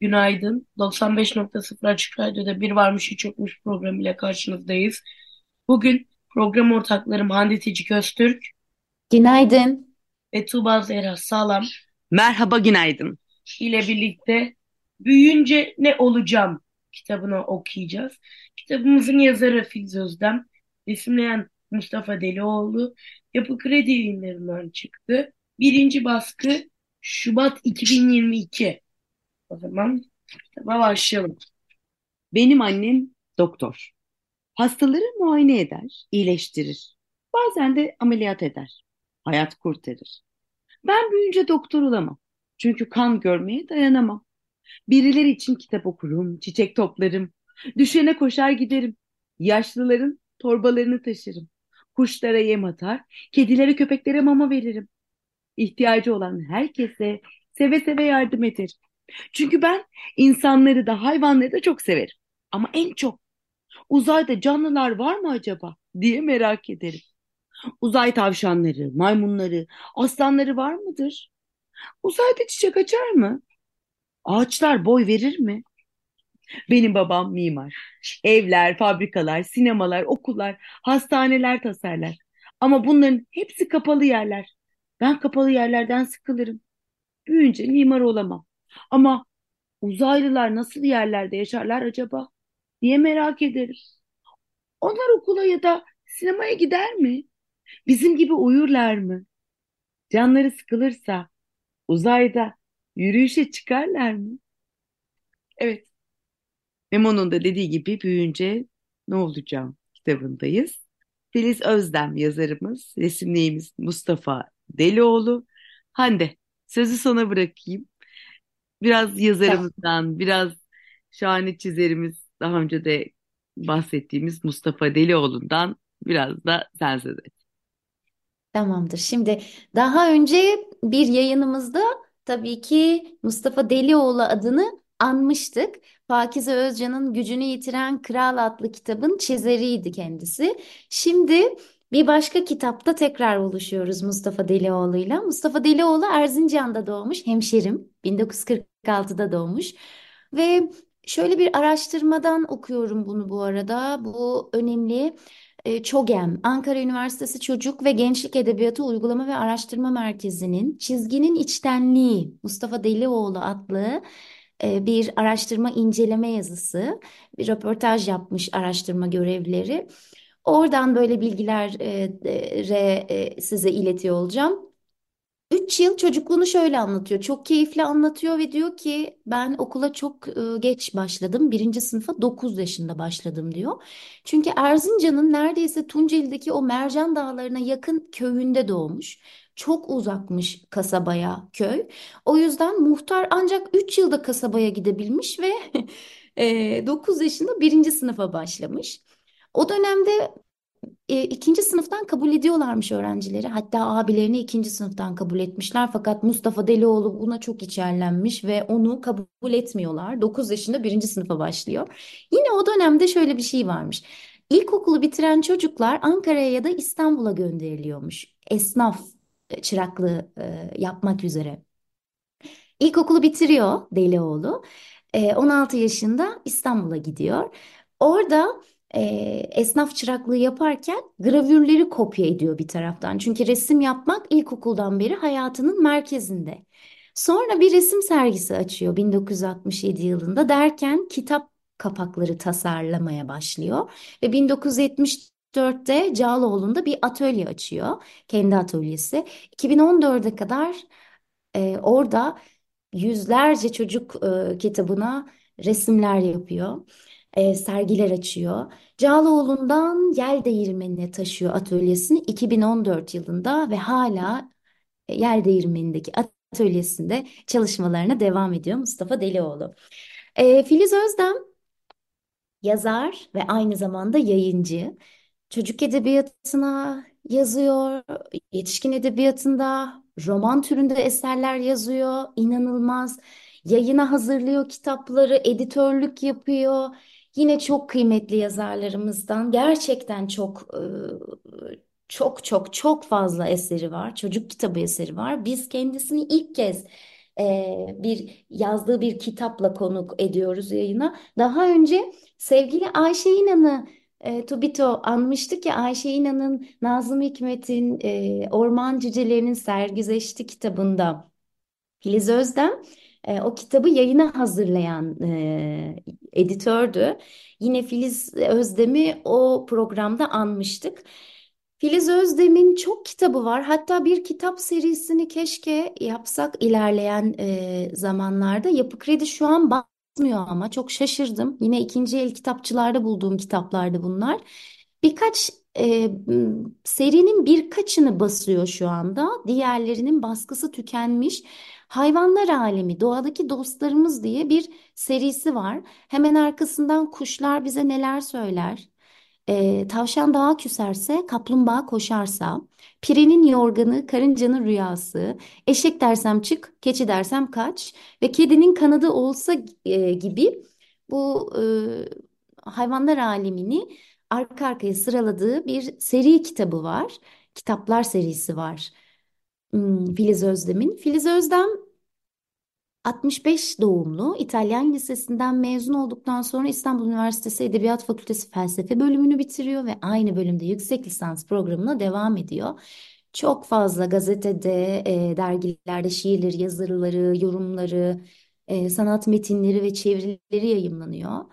Günaydın. 95.0 Açık Radyo'da Bir Varmış Hiç Yokmuş programıyla karşınızdayız. Bugün program ortaklarım Hande Tecik Öztürk Günaydın. ve Tuğba Zehra Sağlam Merhaba, günaydın. ile birlikte Büyüyünce Ne Olacağım kitabını okuyacağız. Kitabımızın yazarı Filiz Özdem, resimleyen Mustafa Delioğlu, Yapı Kredi yayınlarından çıktı. Birinci baskı Şubat 2022. O zaman kitaba başlayalım. Benim annem doktor. Hastaları muayene eder, iyileştirir. Bazen de ameliyat eder. Hayat kurtarır. Ben büyüyünce doktor olamam. Çünkü kan görmeye dayanamam. Birileri için kitap okurum, çiçek toplarım. Düşene koşar giderim. Yaşlıların torbalarını taşırım. Kuşlara yem atar, kedilere köpeklere mama veririm. İhtiyacı olan herkese seve seve yardım ederim. Çünkü ben insanları da hayvanları da çok severim. Ama en çok uzayda canlılar var mı acaba diye merak ederim. Uzay tavşanları, maymunları, aslanları var mıdır? Uzayda çiçek açar mı? Ağaçlar boy verir mi? Benim babam mimar. Evler, fabrikalar, sinemalar, okullar, hastaneler tasarlar. Ama bunların hepsi kapalı yerler. Ben kapalı yerlerden sıkılırım. Büyüyünce mimar olamam. Ama uzaylılar nasıl yerlerde yaşarlar acaba diye merak ederim. Onlar okula ya da sinemaya gider mi? Bizim gibi uyurlar mı? Canları sıkılırsa uzayda yürüyüşe çıkarlar mı? Evet. Memo'nun da dediği gibi büyüyünce ne olacağım kitabındayız. Filiz Özdem yazarımız, resimleyimiz Mustafa Delioğlu. Hande, sözü sana bırakayım. Biraz yazarımızdan, biraz şahane çizerimiz, daha önce de bahsettiğimiz Mustafa Delioğlu'ndan biraz da sen söz et. Tamamdır. Şimdi daha önce bir yayınımızda tabii ki Mustafa Delioğlu adını anmıştık. Pakize Özcan'ın Gücünü Yitiren Kral adlı kitabın çizeriydi kendisi. Şimdi bir başka kitapta tekrar buluşuyoruz Mustafa Delioğlu'yla. Mustafa Delioğlu Erzincan'da doğmuş, hemşerim. 1946'da doğmuş. Ve şöyle bir araştırmadan okuyorum bunu bu arada. Bu önemli. E, ÇOGEM, Ankara Üniversitesi Çocuk ve Gençlik Edebiyatı Uygulama ve Araştırma Merkezi'nin Çizginin İçtenliği Mustafa Delioğlu adlı e, bir araştırma inceleme yazısı, bir röportaj yapmış araştırma görevlileri. Oradan böyle bilgiler size iletiyor olacağım. 3 yıl çocukluğunu şöyle anlatıyor. Çok keyifli anlatıyor ve diyor ki ben okula çok e, geç başladım. Birinci sınıfa 9 yaşında başladım diyor. Çünkü Erzincan'ın neredeyse Tunceli'deki o Mercan Dağları'na yakın köyünde doğmuş. Çok uzakmış kasabaya köy. O yüzden muhtar ancak 3 yılda kasabaya gidebilmiş ve e, 9 yaşında birinci sınıfa başlamış. O dönemde e, ikinci sınıftan kabul ediyorlarmış öğrencileri. Hatta abilerini ikinci sınıftan kabul etmişler. Fakat Mustafa Delioğlu buna çok içerlenmiş ve onu kabul etmiyorlar. 9 yaşında birinci sınıfa başlıyor. Yine o dönemde şöyle bir şey varmış. İlkokulu bitiren çocuklar Ankara'ya ya da İstanbul'a gönderiliyormuş. Esnaf e, çıraklığı e, yapmak üzere. İlkokulu bitiriyor Delioğlu. E, 16 yaşında İstanbul'a gidiyor. Orada e, esnaf çıraklığı yaparken gravürleri kopya ediyor bir taraftan. Çünkü resim yapmak ilkokuldan beri hayatının merkezinde. Sonra bir resim sergisi açıyor 1967 yılında derken kitap kapakları tasarlamaya başlıyor ve 1974'te Cağaloğlu'nda bir atölye açıyor, kendi atölyesi. 2014'e kadar e, orada yüzlerce çocuk e, kitabına resimler yapıyor e, sergiler açıyor. Cağaloğlu'ndan Yel Değirmeni'ne taşıyor atölyesini 2014 yılında ve hala e, Yel Değirmeni'ndeki atölyesinde çalışmalarına devam ediyor Mustafa Delioğlu. E, Filiz Özdem yazar ve aynı zamanda yayıncı. Çocuk edebiyatına yazıyor, yetişkin edebiyatında roman türünde eserler yazıyor, inanılmaz. Yayına hazırlıyor kitapları, editörlük yapıyor. Yine çok kıymetli yazarlarımızdan gerçekten çok e, çok çok çok fazla eseri var. Çocuk kitabı eseri var. Biz kendisini ilk kez e, bir yazdığı bir kitapla konuk ediyoruz yayına. Daha önce sevgili Ayşe İnan'ı e, Tubito anmıştık ya Ayşe İnan'ın Nazım Hikmet'in e, Orman Cücelerinin Sergüzeşti kitabında Filiz Özdem e, o kitabı yayına hazırlayan e, editördü. Yine Filiz Özdem'i o programda anmıştık. Filiz Özdem'in çok kitabı var. Hatta bir kitap serisini keşke yapsak ilerleyen e, zamanlarda. Yapı Kredi şu an basmıyor ama çok şaşırdım. Yine ikinci el kitapçılarda bulduğum kitaplardı bunlar. Birkaç e, serinin birkaçını basıyor şu anda. Diğerlerinin baskısı tükenmiş. Hayvanlar Alemi, Doğadaki Dostlarımız diye bir serisi var. Hemen arkasından Kuşlar Bize Neler Söyler. E, tavşan dağa küserse, kaplumbağa koşarsa, pirenin yorganı, karıncanın rüyası, eşek dersem çık, keçi dersem kaç ve kedinin kanadı olsa e, gibi bu e, hayvanlar alemini arka arkaya sıraladığı bir seri kitabı var. Kitaplar serisi var. Hmm, Filiz Özdem'in. Filiz Özdem 65 doğumlu İtalyan Lisesi'nden mezun olduktan sonra İstanbul Üniversitesi Edebiyat Fakültesi Felsefe bölümünü bitiriyor ve aynı bölümde yüksek lisans programına devam ediyor. Çok fazla gazetede, e, dergilerde şiirleri, yazıları, yorumları, e, sanat metinleri ve çevirileri yayımlanıyor.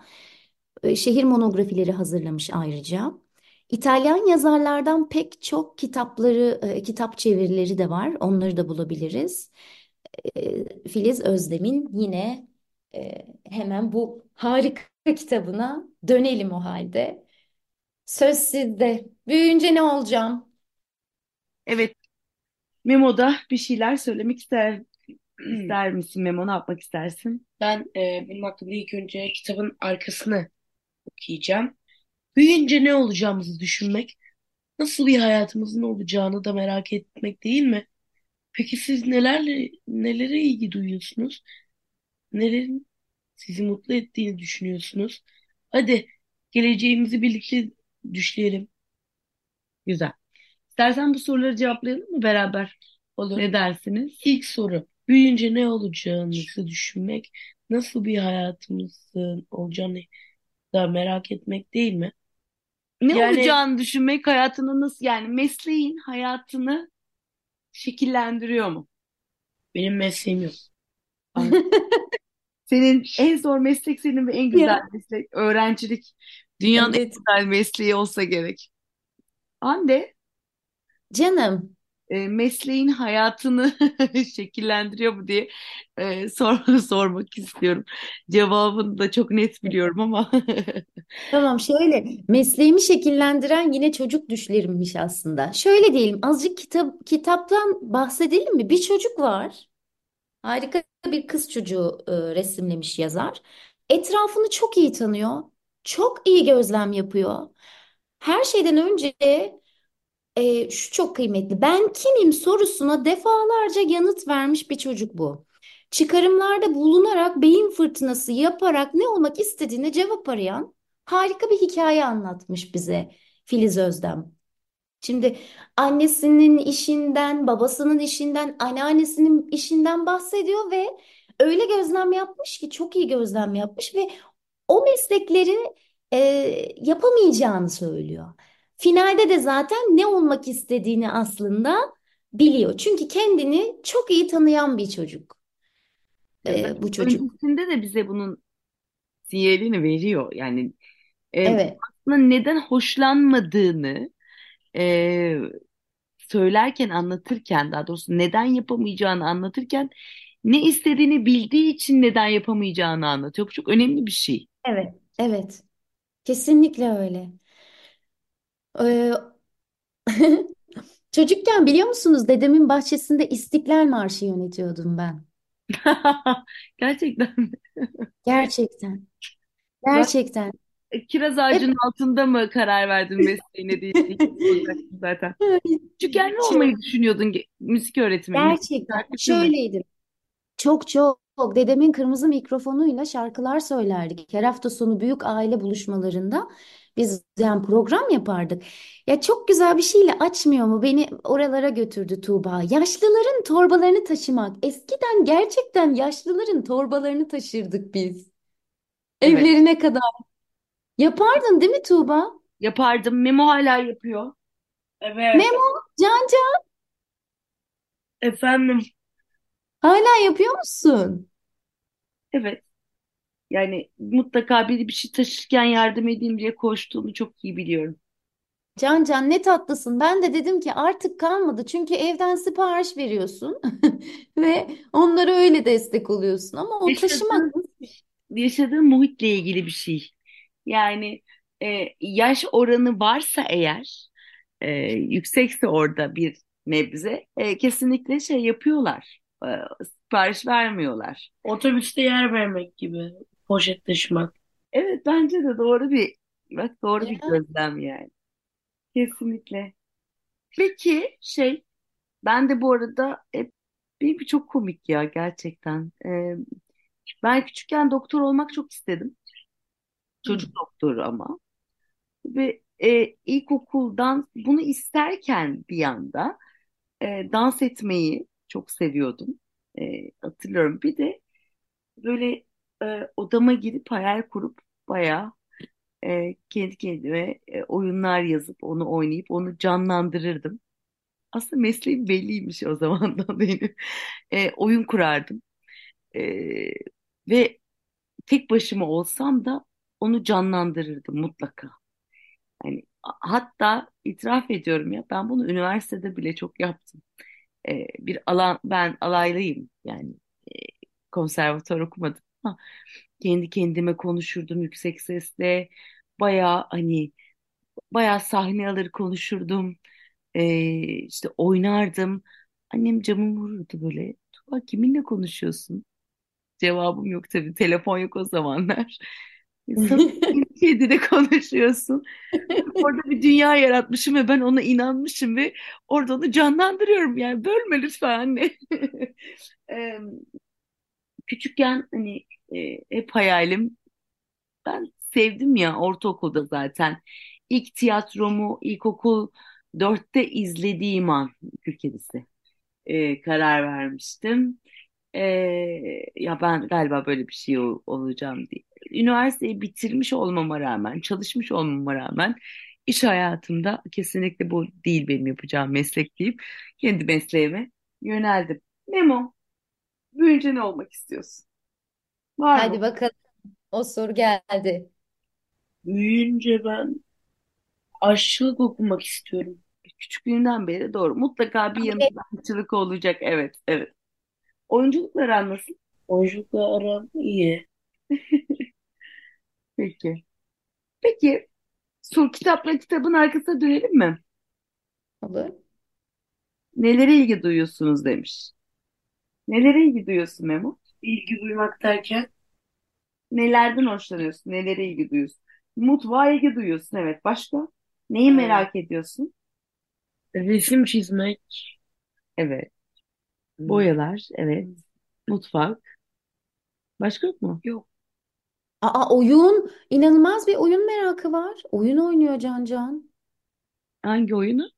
E, şehir monografileri hazırlamış ayrıca. İtalyan yazarlardan pek çok kitapları, e, kitap çevirileri de var. Onları da bulabiliriz. E, Filiz Özdem'in yine e, hemen bu harika kitabına dönelim o halde. Söz sizde. Büyüyünce ne olacağım? Evet, Memo'da bir şeyler söylemek ister, ister misin Memo? Ne yapmak istersin? Ben e, bunun hakkında ilk önce kitabın arkasını okuyacağım. Büyüyünce ne olacağımızı düşünmek, nasıl bir hayatımızın olacağını da merak etmek değil mi? Peki siz nelerle nelere ilgi duyuyorsunuz? Nelerin sizi mutlu ettiğini düşünüyorsunuz? Hadi geleceğimizi birlikte düşleyelim. Güzel. İstersen bu soruları cevaplayalım mı beraber? Olur. Ne dersiniz? İlk soru. Büyüyünce ne olacağınızı düşünmek, nasıl bir hayatımızın olacağını da merak etmek değil mi? Ne Yani- olacağını düşünmek hayatını nasıl yani mesleğin hayatını şekillendiriyor mu? Benim mesleğim yok. Senin en zor meslek senin ve en güzel Ya. meslek öğrencilik. Dünyanın en Evet. güzel mesleği olsa gerek. Hande, Canım. E, mesleğin hayatını şekillendiriyor mu diye e, sor, sormak istiyorum. Cevabını da çok net biliyorum ama. Tamam şöyle mesleğimi şekillendiren yine çocuk düşlerimmiş aslında. Şöyle diyelim azıcık kitap kitaptan bahsedelim mi? Bir çocuk var. Harika bir kız çocuğu e, resimlemiş yazar. Etrafını çok iyi tanıyor. Çok iyi gözlem yapıyor. Her şeyden önce e, şu çok kıymetli. Ben kimim sorusuna defalarca yanıt vermiş bir çocuk bu. Çıkarımlarda bulunarak beyin fırtınası yaparak ne olmak istediğine cevap arayan harika bir hikaye anlatmış bize Filiz Özdem. Şimdi annesinin işinden, babasının işinden, anneannesinin işinden bahsediyor ve öyle gözlem yapmış ki çok iyi gözlem yapmış ve o meslekleri e, yapamayacağını söylüyor. Finalde de zaten ne olmak istediğini aslında biliyor. Çünkü kendini çok iyi tanıyan bir çocuk. E, bu çocuk. Öncesinde de bize bunun sinyalini veriyor. Yani e, Evet. aslında neden hoşlanmadığını e, söylerken, anlatırken, daha doğrusu neden yapamayacağını anlatırken ne istediğini bildiği için neden yapamayacağını anlatıyor. Bu çok önemli bir şey. Evet, evet. Kesinlikle öyle. Ee, Çocukken biliyor musunuz dedemin bahçesinde İstiklal Marşı yönetiyordum ben. Gerçekten mi? Gerçekten. Ben Gerçekten. kiraz Hep ağacının altında mı karar verdin mesleğine diye diye soracaktım zaten. Küçükken ne şey, olmayı düşünüyordun? Ge- Müzik öğretmeni, gerçekten şarkıcı mı? şöyleydim. Çok çok dedemin kırmızı mikrofonuyla şarkılar söylerdik. Her hafta sonu büyük aile buluşmalarında biz yani program yapardık. Ya çok güzel bir şeyle açmıyor mu? Beni oralara götürdü Tuğba. Yaşlıların torbalarını taşımak. Eskiden gerçekten yaşlıların torbalarını taşırdık biz. Evet. Evlerine kadar. Yapardın değil mi Tuğba? Yapardım. Memo hala yapıyor. Evet. Memo, Can Can Efendim. hala yapıyor musun? Evet. Yani mutlaka biri bir şey taşırken yardım edeyim diye koştuğunu çok iyi biliyorum. Can Can ne tatlısın. Ben de dedim ki artık kalmadı. Çünkü evden sipariş veriyorsun ve onlara öyle destek oluyorsun. Ama o taşımak Yaşadığın, yaşadığın muhitle ilgili bir şey. Yani e, yaş oranı varsa eğer, e, yüksekse orada bir nebze, e, kesinlikle şey yapıyorlar. E, sipariş vermiyorlar. Otobüste yer vermek gibi. Poşet taşımak. Evet bence de doğru bir, bak doğru bir ya. gözlem yani. Kesinlikle. Peki şey, ben de bu arada hep benim çok komik ya gerçekten. E, ben küçükken doktor olmak çok istedim. Hı. Çocuk doktoru ama. Ve e, ilkokuldan bunu isterken bir yanda e, dans etmeyi çok seviyordum. E, hatırlıyorum. Bir de böyle e, odama girip hayal kurup bayağı e, kendi kendime e, oyunlar yazıp onu oynayıp onu canlandırırdım. Aslında mesleğim belliymiş o zamandan benim. E, oyun kurardım. E, ve tek başıma olsam da onu canlandırırdım mutlaka. Yani hatta itiraf ediyorum ya ben bunu üniversitede bile çok yaptım. Ee, bir alan ben alaylıyım yani e, konservatuvar okumadım ama kendi kendime konuşurdum yüksek sesle bayağı hani bayağı sahne alır konuşurdum Ee, işte oynardım. Annem camımı vururdu böyle. Tuba kiminle konuşuyorsun? Cevabım yok tabii telefon yok o zamanlar. Kendi kendine konuşuyorsun. Orada bir dünya yaratmışım ve ben ona inanmışım ve orada onu canlandırıyorum. Yani bölme lütfen anne. Küçükken hani e, hep hayalim ben sevdim ya ortaokulda zaten. İlk tiyatromu ilkokul dörtte izlediğim an Kül e, karar vermiştim. E, ya ben galiba böyle bir şey ol- olacağım diye. Üniversiteyi bitirmiş olmama rağmen, çalışmış olmama rağmen iş hayatımda kesinlikle bu değil benim yapacağım meslek deyip kendi mesleğime yöneldim. Memo, büyüyünce ne olmak istiyorsun? Var mı? Hadi bakalım. O soru geldi. Büyüyünce ben aşçılık okumak istiyorum. Küçüklüğünden beri doğru. Mutlaka bir yanında aşçılık olacak. Evet, evet. Oyunculukla aran nasıl? Oyunculukla aram iyi. Peki. Peki, son kitapla kitabın arkasına dönelim mi? olur. Nelere ilgi duyuyorsunuz demiş. Nelere ilgi duyuyorsun Memo? İlgi duymak derken Nelerden hoşlanıyorsun? Nelere ilgi duyuyorsun? Mutfağa ilgi duyuyorsun evet. Başka? Neyi e, merak ediyorsun? resim çizmek. Evet. Hmm, Boyalar, evet. Mutfak. Başka yok mu? Yok. Aa oyun. İnanılmaz bir oyun merakı var. Oyun oynuyor Can Can. Hangi oyunu?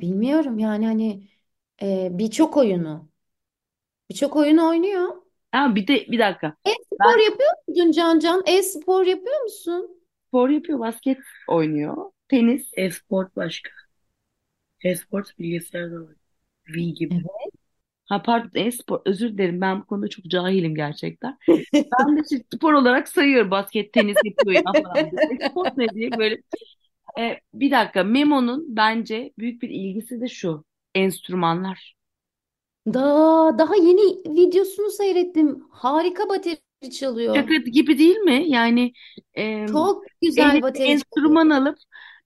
Bilmiyorum yani hani e, birçok oyunu. Birçok oyun oynuyor. Ha, bir de bir dakika. E-spor Ben yapıyor musun Can Can? E-spor yapıyor musun? spor yapıyor, basket oynuyor. Tenis. E-sport başka. E-sport bilgisayarda var. V gibi. Evet. Ha pardon e-spor. Özür dilerim ben bu konuda çok cahilim gerçekten. Ben de işte spor olarak sayıyorum basket, tenis yapıyor ya falan diye. E-spor ne diye böyle. E, bir dakika Memo'nun bence büyük bir ilgisi de şu. Enstrümanlar. Daha daha yeni videosunu seyrettim. Harika bateri çalıyor. Şaka gibi değil mi? Yani e, Çok güzel eline bateri çalıyor. enstrüman alıp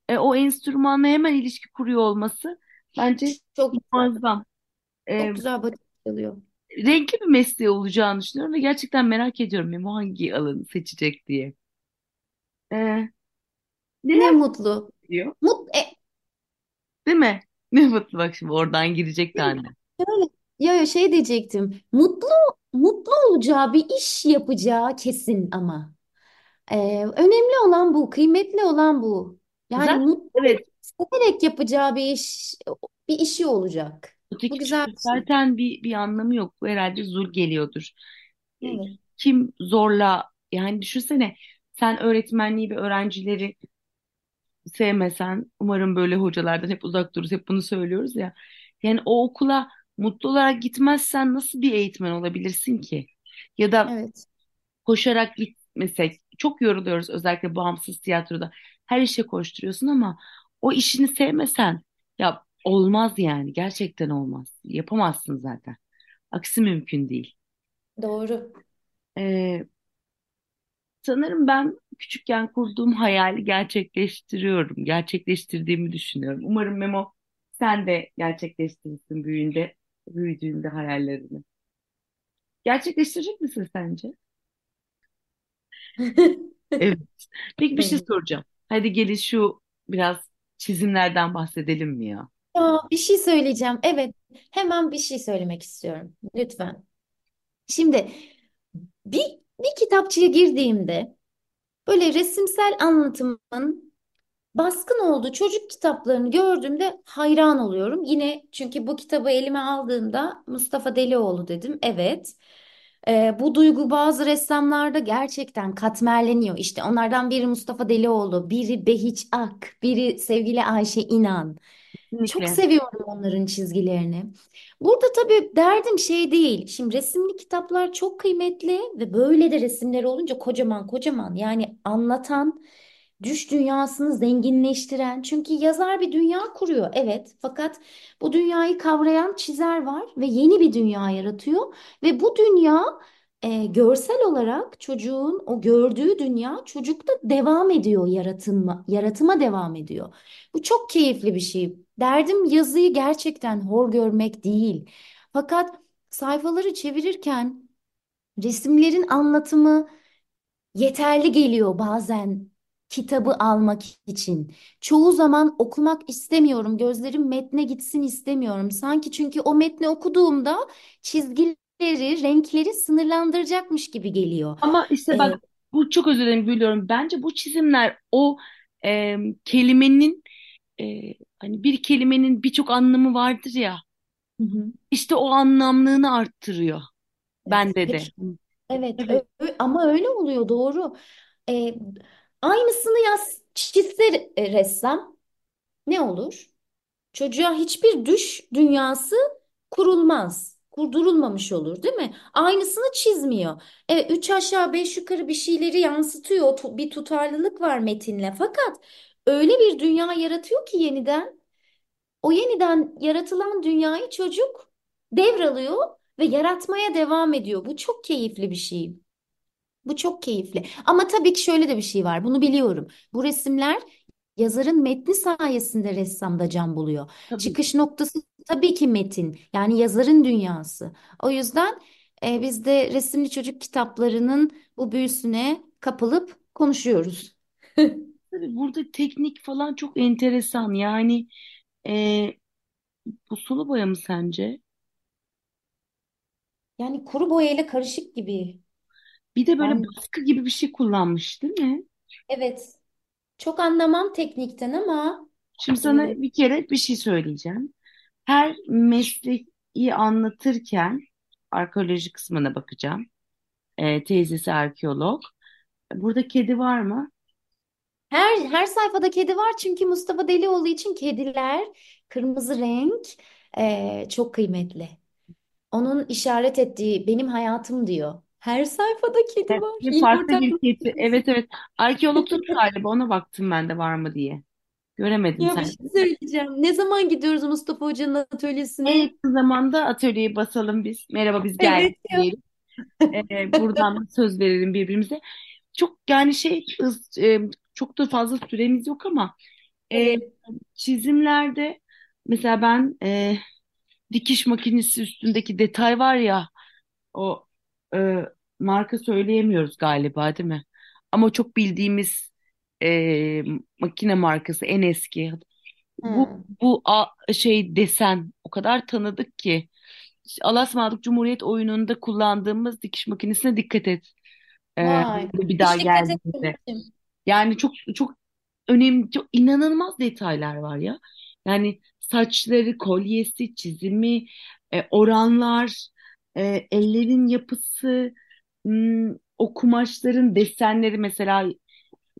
e, o enstrümanla hemen ilişki kuruyor olması bence Çok güzel. muazzam. E, Çok güzel body çalıyor. renkli bir mesleği olacağını düşünüyorum ve gerçekten merak ediyorum Memo hangi alanı seçecek diye. E, Ne neler mutlu. diyor? Mut e, Değil mi? Ne mutlu bak şimdi oradan girecek de anne. şöyle ya ya şey diyecektim. Mutlu mutlu olacağı bir iş yapacağı kesin ama. Ee, önemli olan bu, kıymetli olan bu. Yani Zaten mutlu evet severek yapacağı bir iş bir işi olacak. Bu öteki güzel türlü bir şey. zaten bir, bir anlamı yok. Bu herhalde zul geliyordur. E, Evet. Kim zorla yani düşünsene sen öğretmenliği ve öğrencileri sevmesen umarım böyle hocalardan hep uzak dururuz. Hep bunu söylüyoruz ya. Yani o okula mutlu olarak gitmezsen nasıl bir eğitmen olabilirsin ki? Ya da Evet. koşarak gitmesek çok yoruluyoruz özellikle bağımsız tiyatroda. Her işe koşturuyorsun ama o işini sevmesen ya olmaz yani gerçekten olmaz. Yapamazsın zaten. Aksi mümkün değil. Doğru. Ee, sanırım ben küçükken kurduğum hayali gerçekleştiriyorum. Gerçekleştirdiğimi düşünüyorum. Umarım Memo sen de gerçekleştirirsin büyüyünde, büyüdüğünde hayallerini. Gerçekleştirecek misin sence? Evet. Peki bir şey soracağım. Hadi gelin şu biraz çizimlerden bahsedelim mi ya? Ya bir şey söyleyeceğim. Evet, hemen bir şey söylemek istiyorum. Lütfen. Şimdi bir bir kitapçıya girdiğimde böyle resimsel anlatımın baskın olduğu çocuk kitaplarını gördüğümde hayran oluyorum. Yine çünkü bu kitabı elime aldığımda Mustafa Delioğlu dedim. Evet. Ee, bu duygu bazı ressamlarda gerçekten katmerleniyor. İşte onlardan biri Mustafa Delioğlu, biri Behiç Ak, biri sevgili Ayşe İnan. Çok Kesinlikle. seviyorum onların çizgilerini. Burada tabii derdim şey değil. Şimdi resimli kitaplar çok kıymetli ve böyle de resimleri olunca kocaman kocaman yani anlatan, düş dünyasını zenginleştiren. Çünkü yazar bir dünya kuruyor evet fakat bu dünyayı kavrayan çizer var ve yeni bir dünya yaratıyor ve bu dünya e, görsel olarak çocuğun o gördüğü dünya çocukta devam ediyor yaratıma, yaratıma devam ediyor. Bu çok keyifli bir şey. Derdim yazıyı gerçekten hor görmek değil. Fakat sayfaları çevirirken resimlerin anlatımı yeterli geliyor bazen kitabı almak için. Çoğu zaman okumak istemiyorum. Gözlerim metne gitsin istemiyorum. Sanki çünkü o metni okuduğumda çizgileri, renkleri sınırlandıracakmış gibi geliyor. Ama işte Ee, bak bu çok özür dilerim bölüyorum. Bence bu çizimler o e, kelimenin e, hani bir kelimenin birçok anlamı vardır ya. hı hı. İşte o anlamlılığını arttırıyor. Evet. Bende de. Evet, Evet. ö- ama öyle oluyor doğru. Ee, aynısını yaz çizse ressam ne olur? Çocuğa hiçbir düş dünyası kurulmaz. Kurdurulmamış olur, değil mi? Aynısını çizmiyor. Evet, üç aşağı beş yukarı bir şeyleri yansıtıyor. Bir tutarlılık var metinle. Fakat öyle bir dünya yaratıyor ki yeniden o yeniden yaratılan dünyayı çocuk devralıyor ve yaratmaya devam ediyor. Bu çok keyifli bir şey. Bu çok keyifli. Ama tabii ki şöyle de bir şey var. Bunu biliyorum. Bu resimler yazarın metni sayesinde ressamda can buluyor. Tabii. Çıkış noktası tabii ki metin. Yani yazarın dünyası. O yüzden e, biz de resimli çocuk kitaplarının bu büyüsüne kapılıp konuşuyoruz. Tabii burada teknik falan çok enteresan. Yani e, bu sulu boya mı sence? Yani kuru boyayla karışık gibi. Bir de böyle Ben baskı gibi bir şey kullanmış, değil mi? evet çok anlamam teknikten ama Şimdi sana e, bir kere bir şey söyleyeceğim. Her mesleği anlatırken arkeoloji kısmına bakacağım. E, teyzesi arkeolog. Burada kedi var mı? Her her sayfada kedi var çünkü Mustafa Delioğlu için kediler kırmızı renk eee, çok kıymetli. Onun işaret ettiği benim hayatım diyor. Her sayfada kedi Evet, var. bir İlk farklı ortak bir kedi. noktamız. Evet evet. Arkeologsun galiba ona baktım ben de var mı diye. Göremedim Ya bir sen. şey söyleyeceğim. Ne zaman gidiyoruz Mustafa Hoca'nın En atölyesine? yakın zamanda atölyeyi basalım biz. Merhaba biz Evet geldik ya. diyelim. Ee, buradan söz verelim birbirimize. Çok yani şey hız- e, çok da fazla süremiz yok ama E, Evet. çizimlerde mesela ben e, dikiş makinesi üstündeki detay var ya o e, marka söyleyemiyoruz galiba değil mi? Ama çok bildiğimiz e, makine markası en eski. Bu Hı. bu a- şey desen o kadar tanıdık ki. Alasmadık Cumhuriyet oyununda kullandığımız dikiş makinesine dikkat et. E, Vay. bir daha Hiç dikkat geldiğinde. etmemiştim. Yani çok çok önemli, çok inanılmaz detaylar var ya. Yani saçları, kolyesi, çizimi, e, oranlar, e, ellerin yapısı, o kumaşların desenleri mesela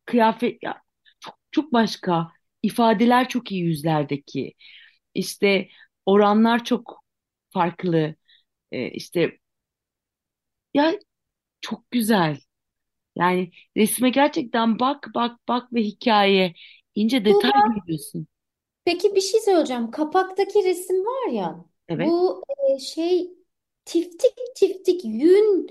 kıyafet ya, çok çok başka. İfadeler çok iyi yüzlerdeki. İşte oranlar çok farklı. E, işte ya çok güzel. Yani resme gerçekten bak bak bak ve hikaye ince detay Tuğba, görüyorsun. peki bir şey söyleyeceğim. Kapaktaki resim var ya, Evet. bu e, şey tiftik tiftik yün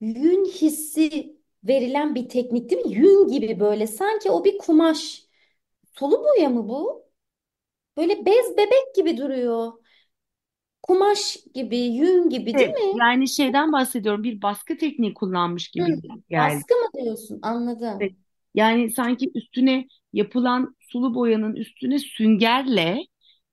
yün hissi verilen bir teknik değil mi? Yün gibi böyle sanki o bir kumaş. Sulu boya mı bu? Böyle bez bebek gibi duruyor. Kumaş gibi, yün gibi değil Evet, mi? yani şeyden bahsediyorum bir baskı tekniği kullanmış Hı, gibi geldi. baskı mı diyorsun? Evet. Anladım. Yani sanki üstüne yapılan sulu boyanın üstüne süngerle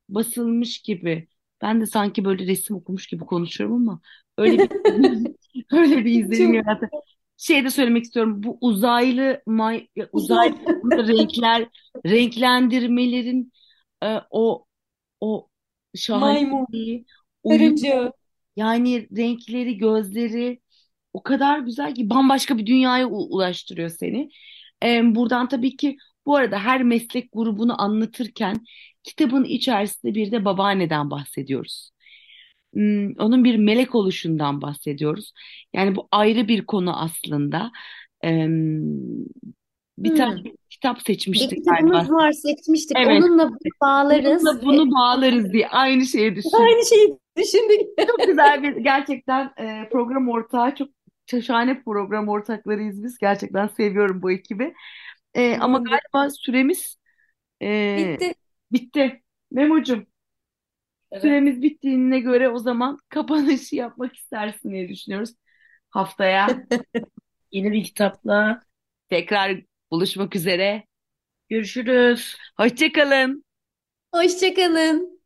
basılmış gibi. Ben de sanki böyle resim okumuş gibi konuşuyorum ama öyle bir öyle bir izlenim yarattı. Şey de söylemek istiyorum. Bu uzaylı may, uzaylı renkler renklendirmelerin e, o o şahaneliği, uyum karınca. yani renkleri, gözleri o kadar güzel ki bambaşka bir dünyaya ulaştırıyor seni. Ee, buradan tabii ki bu arada her meslek grubunu anlatırken kitabın içerisinde bir de babaanneden bahsediyoruz. Hmm, onun bir melek oluşundan bahsediyoruz. Yani bu ayrı bir konu aslında. Bir tane Hmm. kitap Bir seçmiştik kitabımız galiba. var, seçmiştik. Evet, Onunla bunu bağlarız bununla ve bunu bağlarız diye aynı şeyi düşün. aynı şeyi düşündük. Çok güzel bir gerçekten e, program ortağı çok şahane program ortaklarıyız biz. Gerçekten seviyorum bu ekibi. E, ama galiba süremiz e, Bitti. Bitti. Memo'cum Evet. süremiz bittiğine göre o zaman kapanışı yapmak istersin diye düşünüyoruz. Haftaya Yeni bir kitapla tekrar buluşmak üzere. görüşürüz. Hoşça kalın. Hoşça kalın.